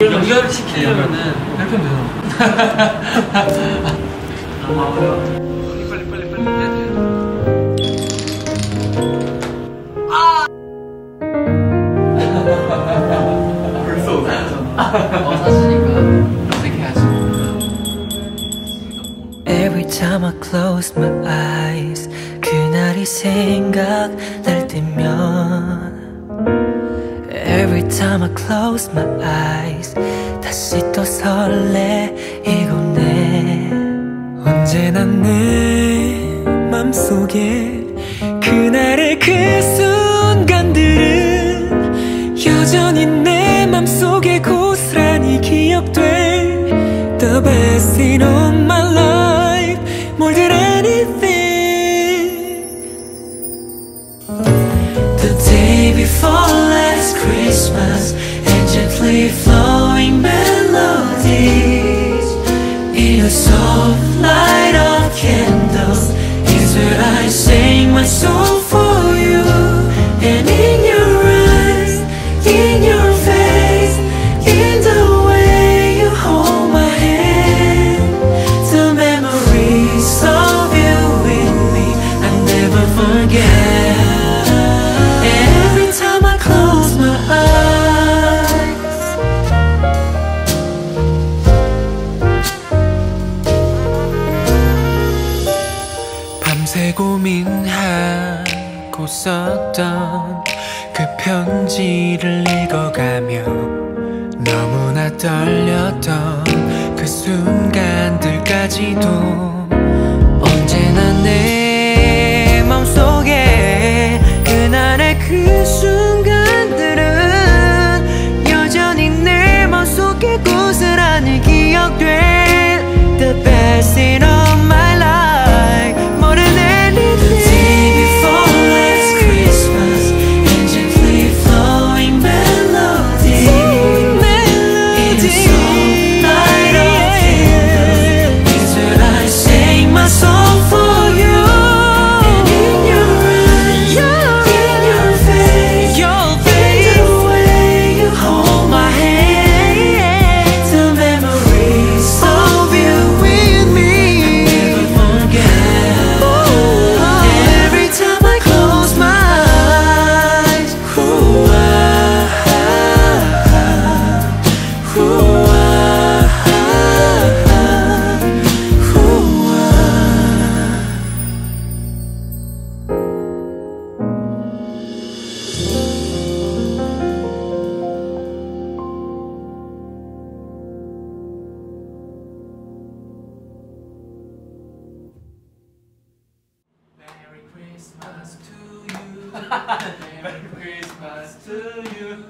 연결을 시키려면은 이렇게 되잖아. 너무 어려워. 빨리 빨리 빨리 빨리 해야 돼. 벌써 웃었잖아. 어 사시니까 어색해하지. Every time I close my eyes 그날이 생각 time I close my eyes. 다시 또 설레이곤 해 언제나 내 맘속에 그날의 그 순간들은 여전히 And gently flowing melodies. In a soft light of candles is where I sing my song 고민하고 썼던 그 편지를 읽어가며 너무나 떨렸던 그 순간들까지도 Merry Christmas to you.